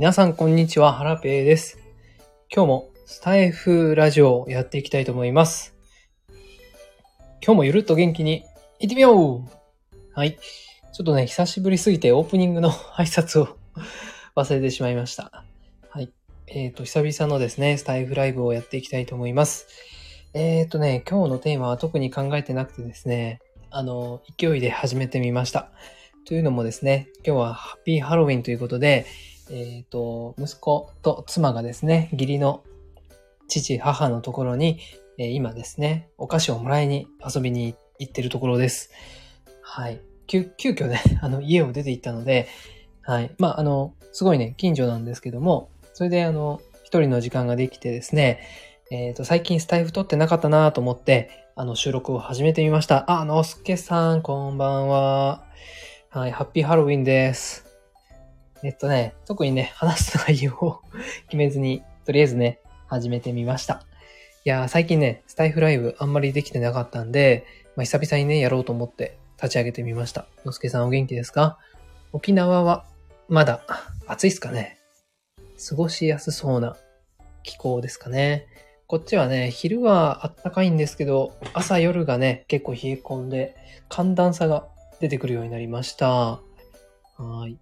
皆さんこんにちは、ハラペーです。今日もスタイフラジオをやっていきたいと思います。今日もゆるっと元気に行ってみようはい。ちょっとね、久しぶりすぎてオープニングの 挨拶を 忘れてしまいました。はい。えっ、と、久々のですね、スタイフライブをやっていきたいと思います。えっ、とね、今日のテーマは特に考えてなくてですね、あの、勢いで始めてみました。というのもですね、今日はハッピーハロウィンということで、えっ、と、息子と妻がですね、義理の父、母のところに、えー今ですね、お菓子をもらいに遊びに行ってるところです。はい。急、急遽ね、あの、家を出て行ったので、はい。まあ、あの、すごいね、近所なんですけども、それであの、一人の時間ができてですね、えっ、と、最近スタイフ撮ってなかったなと思って、あの、収録を始めてみました。あ、のすけさん、こんばんは。はい、ハッピーハロウィンです。えっとね、特にね、話す内容を決めずに、とりあえずね、始めてみました。いやー、最近ね、スタイフライブあんまりできてなかったんで、まあ、久々にね、やろうと思って立ち上げてみました。のすけさんお元気ですか？沖縄はまだ暑いっすかね？過ごしやすそうな気候ですかね？こっちはね、昼はあったかいんですけど、朝夜がね、結構冷え込んで、寒暖差が出てくるようになりました。はい。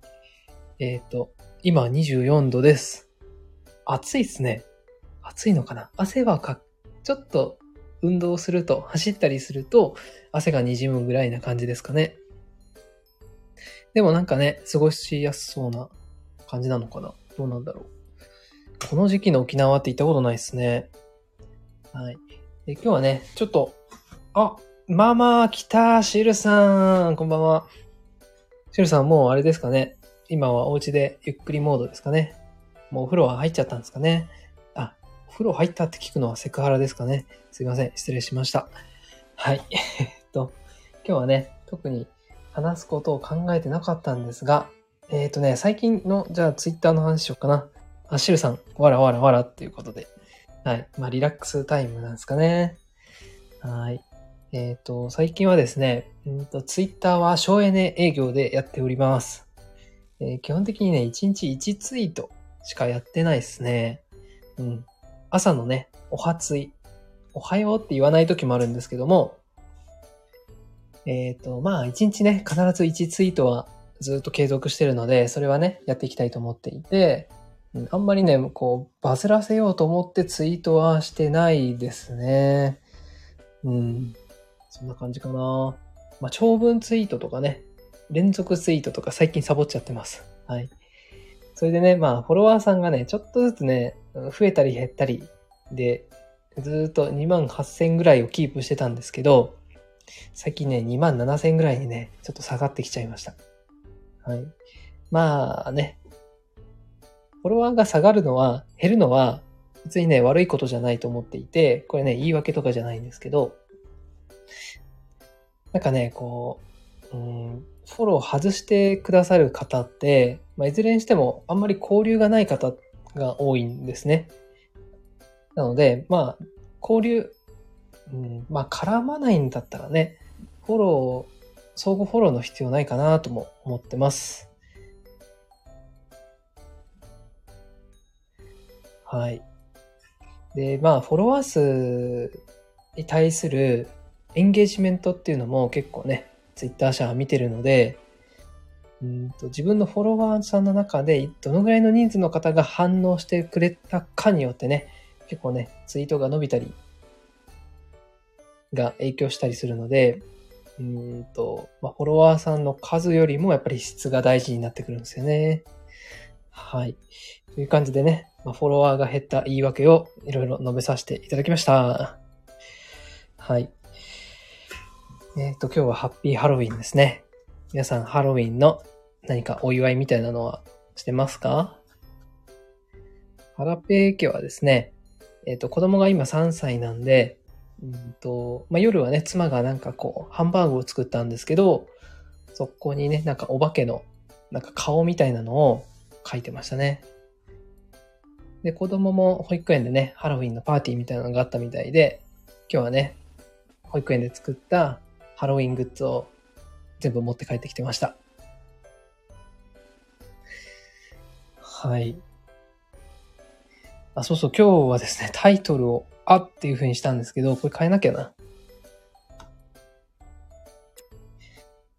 えっ、と、今24度です。暑いっすね。暑いのかな？汗はか、ちょっと運動すると、走ったりすると、汗が滲むぐらいな感じですかね。でもなんかね、過ごしやすそうな感じなのかな？どうなんだろう。この時期の沖縄って行ったことないですね。はい。で今日はね、ちょっと、あ、ママ来たシルさんこんばんは。シルさんもうあれですかね。今はお家でゆっくりモードですかね。もうお風呂は入っちゃったんですかね。あ、お風呂入ったって聞くのはセクハラですかね。すいません。失礼しました。はい。えっと、今日はね、特に話すことを考えてなかったんですが、えっ、とね、最近の、じゃあツイッターの話しようかな。あ、シルさん、わらわらわらっていうことで。はい。まあ、リラックスタイムなんですかね。はい。えっ、と、最近はですね、うんと、ツイッターは省エネ営業でやっております。えー基本的にね、1日1ツイートしかやってないですね。うん。朝のね、おはツイ。おはようって言わない時もあるんですけども、えっ、と、まあ、1日ね、必ず1ツイートはずっと継続してるので、それはね、やっていきたいと思っていて、あんまりね、こう、バズらせようと思ってツイートはしてないですね。うん。そんな感じかな。まあ、長文ツイートとかね、連続ツイートとか最近サボっちゃってます。はい。それでね、まあ、フォロワーさんがね、ちょっとずつね、増えたり減ったりで、ずっと2万8000ぐらいをキープしてたんですけど、最近ね、2万7000ぐらいにね、ちょっと下がってきちゃいました。はい。まあね、フォロワーが下がるのは、減るのは、別にね、悪いことじゃないと思っていて、これね、言い訳とかじゃないんですけど、なんかね、こう、うん、フォロー外してくださる方って、まあ、いずれにしてもあんまり交流がない方が多いんですね。なので、まあ、交流、うん、まあ、絡まないんだったらね、フォロー、相互フォローの必要ないかなとも思ってます。はい。で、まあ、フォロワー数に対するエンゲージメントっていうのも結構ね、ツイッター社は見てるので、うんと自分のフォロワーさんの中でどのぐらいの人数の方が反応してくれたかによってね、結構ね、ツイートが伸びたり、が影響したりするので、うんと、まあ、フォロワーさんの数よりもやっぱり質が大事になってくるんですよね。はい。という感じでね、まあ、フォロワーが減った言い訳をいろいろ述べさせていただきました。はい。えっ、と、今日はハッピーハロウィンですね。皆さんハロウィンの何かお祝いみたいなのはしてますか？ハラペー家はですね、えっ、と、子供が今3歳なんで、うんと、まあ、夜はね、妻がなんかこう、ハンバーグを作ったんですけど、そこにね、なんかお化けの、なんか顔みたいなのを描いてましたね。で、子供も保育園でね、ハロウィンのパーティーみたいなのがあったみたいで、今日はね、保育園で作ったハロウィングッズを全部持って帰ってきてました。はい。あ、そうそう、今日はですね、タイトルをあっていう風にしたんですけど、これ変えなきゃな。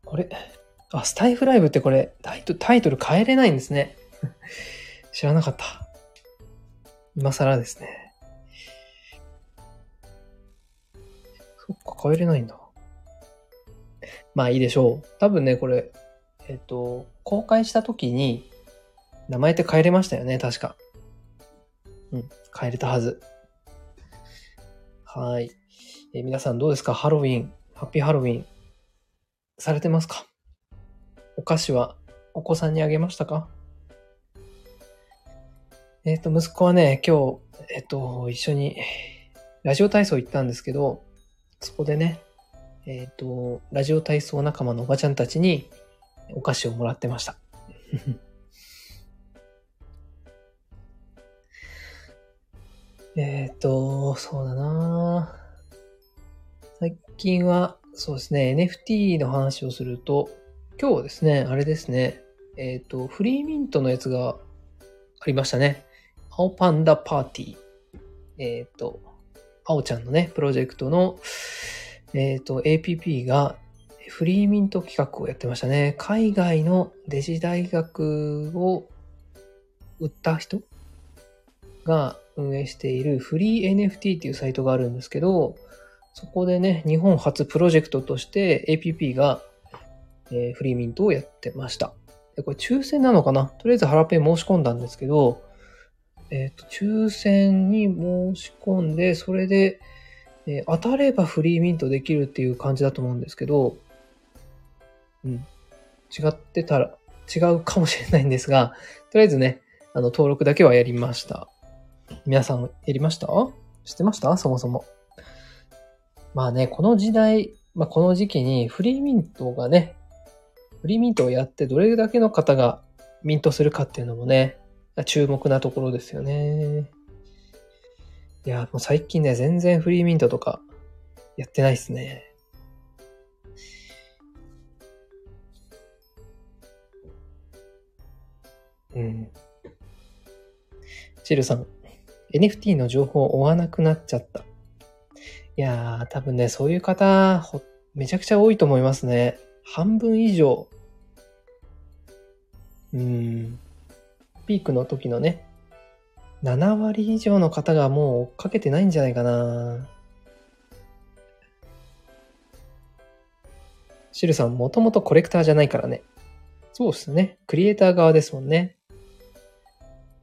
あれあ、スタイフライブってこれタイト、タイトル変えれないんですね。知らなかった。今更ですね。そっか、変えれないんだ。まあいいでしょう。多分ね、これ、えっと、公開した時に、名前って変えれましたよね、確か。うん、変えれたはず。はい。え皆さんどうですか？ハロウィン、ハッピーハロウィン、されてますか？お菓子はお子さんにあげましたか？えっ、と、息子はね、今日、えっ、と、一緒にラジオ体操行ったんですけど、そこでね、えっ、と、ラジオ体操仲間のおばちゃんたちにお菓子をもらってました。えっと、そうだな最近は、そうですね、NFT の話をすると、今日ですね、あれですね、えっ、と、フリーミントのやつがありましたね。青パンダパーティー。えっ、と、青ちゃんのね、プロジェクトの、えっ、と、APP がフリーミント企画をやってましたね。海外のデジ大学を売った人が運営しているフリー NFT っていうサイトがあるんですけど、そこでね、日本初プロジェクトとして APP が、えーフリーミントをやってました。でこれ抽選なのかな？とりあえずハラペン申し込んだんですけど、えっ、と、抽選に申し込んで、それで、えー当たればフリーミントできるっていう感じだと思うんですけど、うん。違ってたら、違うかもしれないんですが、とりあえずね、あの、登録だけはやりました。皆さん、やりました？知ってました？そもそも。まあね、この時代、まあこの時期にフリーミントがね、フリーミントをやってどれだけの方がミントするかっていうのもね、注目なところですよね。いや、もう最近ね、全然フリーミントとかやってないですね。うん。チルさん、NFT の情報を追わなくなっちゃった。いやー、多分ね、そういう方、ほめちゃくちゃ多いと思いますね。半分以上。うん。ピークの時のね、7割以上の方がもう追っかけてないんじゃないかな。シルさん、もともとコレクターじゃないからね。そうっすね。クリエイター側ですもんね。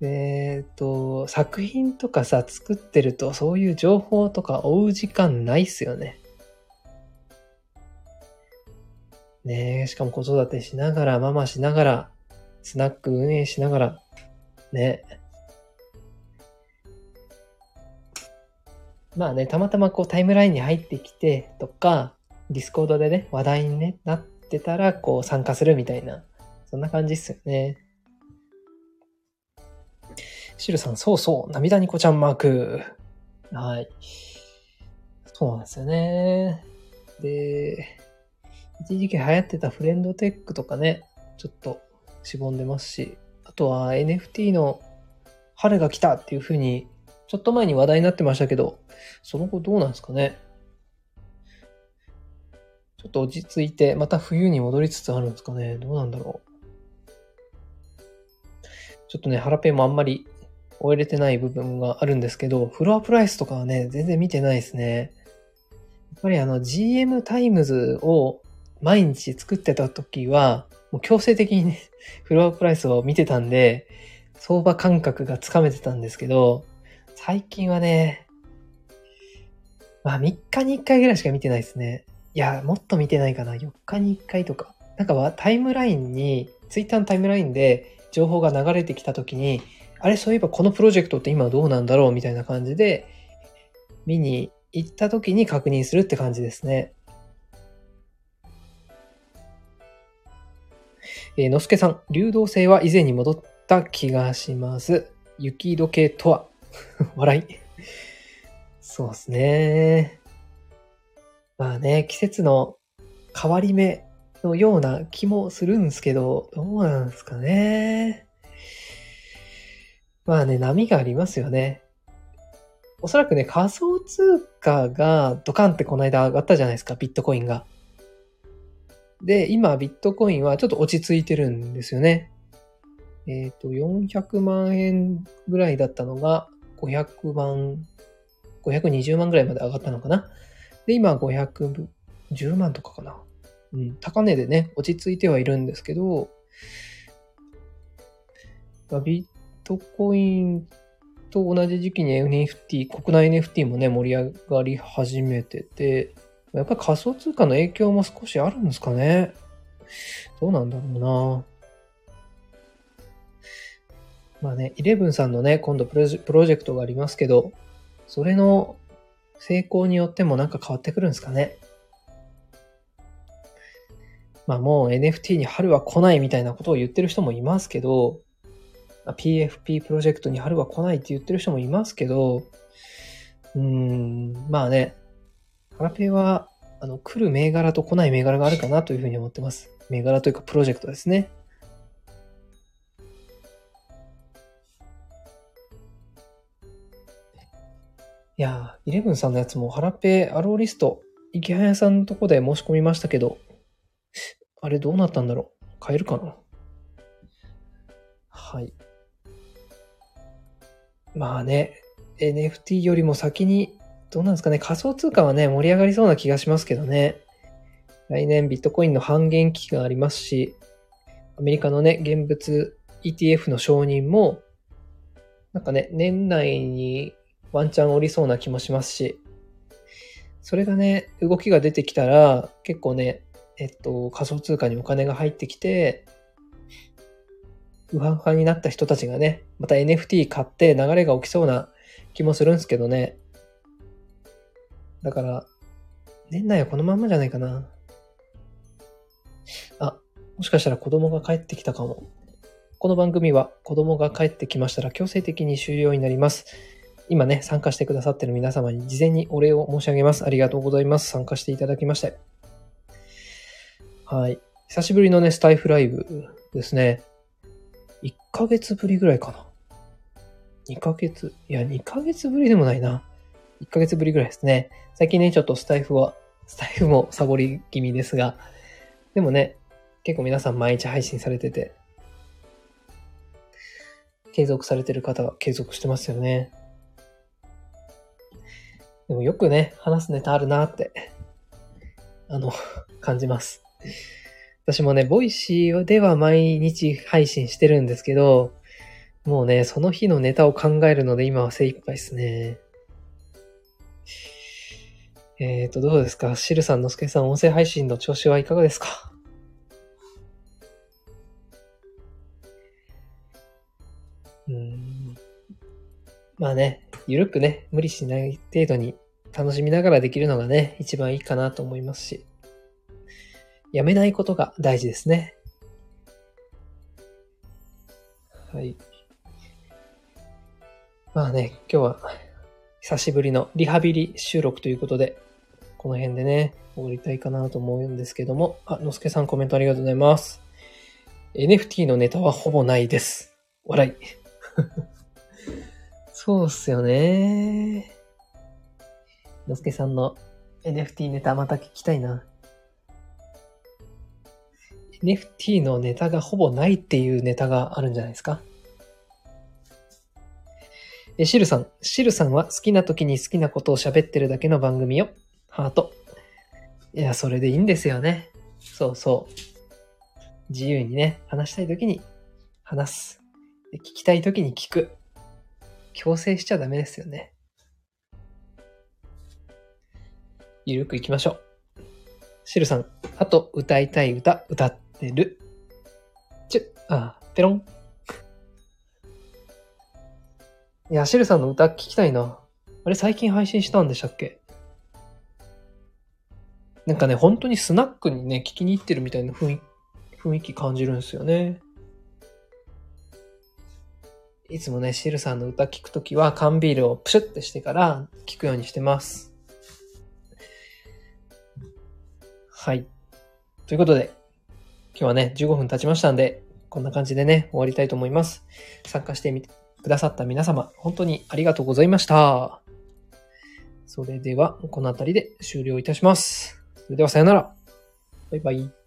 えっ、と、作品とかさ、作ってると、そういう情報とか追う時間ないっすよね。ねえ、しかも子育てしながら、ママしながら、スナック運営しながら、ね。まあね、たまたまこうタイムラインに入ってきてとか、 Discord でね、話題に、ね、なってたら、こう参加するみたいな、そんな感じっすよね。シルさん、そうそう、涙ニコちゃんマーク。はい。そうなんですよね。で、一時期流行ってたフレンドテックとかね、ちょっとしぼんでますし、あとは NFT の春が来たっていう風に、ちょっと前に話題になってましたけど、その後どうなんですかね？ちょっと落ち着いて、また冬に戻りつつあるんですかね？どうなんだろう？ちょっとね、ハラペンもあんまり追えれてない部分があるんですけど、フロアプライスとかはね、全然見てないですね。やっぱりあの GM タイムズを毎日作ってた時は、もう強制的にね、フロアプライスを見てたんで、相場感覚がつかめてたんですけど、最近はね、まあ3日に1回ぐらいしか見てないですね。いや、もっと見てないかな。4日に1回とか。なんかはタイムラインに、ツイッターのタイムラインで情報が流れてきた時に、あれ、そういえばこのプロジェクトって今どうなんだろうみたいな感じで、見に行った時に確認するって感じですね。えー、のすけさん、流動性は以前に戻った気がします。雪解けとは？笑い。そうですね。まあね、季節の変わり目のような気もするんですけど、どうなんですかね。まあね、波がありますよね。おそらくね、仮想通貨がドカンってこの間上がったじゃないですか、ビットコインが。で、今、ビットコインはちょっと落ち着いてるんですよね。えっ、と、400万円ぐらいだったのが、500万、520万ぐらいまで上がったのかな？で、今、510万とかかな？うん、高値でね、落ち着いてはいるんですけど、ビットコインと同じ時期に NFT、国内 NFT もね、盛り上がり始めてて、やっぱり仮想通貨の影響も少しあるんですかね？どうなんだろうな。まあね、イレブンさんのね、今度プロジェクトがありますけど、それの成功によってもなんか変わってくるんですかね。まあもう NFT に春は来ないみたいなことを言ってる人もいますけど、PFP プロジェクトに春は来ないって言ってる人もいますけど、うーん、まあね、ハラペは、あの、来る銘柄と来ない銘柄があるかなというふうに思ってます。銘柄というかプロジェクトですね。いやー、イレブンさんのやつもハラペアローリスト、池早さんのとこで申し込みましたけど、あれどうなったんだろう？買えるかな？はい。まあね、NFT よりも先にどうなんですかね？仮想通貨はね、盛り上がりそうな気がしますけどね。来年ビットコインの半減期がありますし、アメリカのね、現物 ETF の承認も、なんかね、年内にワンチャン降りそうな気もしますし、それがね、動きが出てきたら、結構ね、えっと、仮想通貨にお金が入ってきて、ウハンハになった人たちがね、また NFT 買って流れが起きそうな気もするんですけどね。だから、年内はこのまんまじゃないかな。あ、もしかしたら子供が帰ってきたかも。この番組は子供が帰ってきましたら強制的に終了になります。今ね、参加してくださってる皆様に事前にお礼を申し上げます。ありがとうございます。参加していただきまして。はい。久しぶりのね、スタイフライブですね。1ヶ月ぶりぐらいかな。2ヶ月、いや、2ヶ月ぶりでもないな。1ヶ月ぶりぐらいですね。最近ね、ちょっとスタイフは、スタイフもサボり気味ですが、でもね、結構皆さん毎日配信されてて、継続されてる方は継続してますよね。でもよくね、話すネタあるなって、あの、感じます。私もね、ボイシーでは毎日配信してるんですけど、もうね、その日のネタを考えるので今は精一杯ですね。えっ、ー、と、どうですか？シルさん、のすけさん、音声配信の調子はいかがですか？うん。まあね、ゆるくね、無理しない程度に楽しみながらできるのがね、一番いいかなと思いますし、やめないことが大事ですね。はい。まあね、今日は久しぶりのリハビリ収録ということで、この辺でね、終わりたいかなと思うんですけども。あ、のすけさんコメントありがとうございます。NFT のネタはほぼないです。笑い。そうっすよね。のすけさんの NFT ネタまた聞きたいな。NFT のネタがほぼないっていうネタがあるんじゃないですかえ、シルさん。シルさんは好きな時に好きなことを喋ってるだけの番組よ。ハート。いや、それでいいんですよね。そうそう。自由にね、話したい時に話す。聞きたい時に聞く。強制しちゃダメですよね。ゆるく行きましょう。シルさん、あと歌いたい歌、歌ってる。ちゅ、あ、ペロン。いや、シルさんの歌聞きたいな。あれ最近配信したんでしたっけ？なんかね、本当にスナックにね、聞きに行ってるみたいな雰囲雰囲気感じるんですよね。いつもね、シルさんの歌聞くときは缶ビールをプシュってしてから聞くようにしてます。はい。ということで、今日はね、15分経ちましたんで、こんな感じでね、終わりたいと思います。参加してみてくださった皆様、本当にありがとうございました。それでは、この辺りで終了いたします。それではさよなら。バイバイ。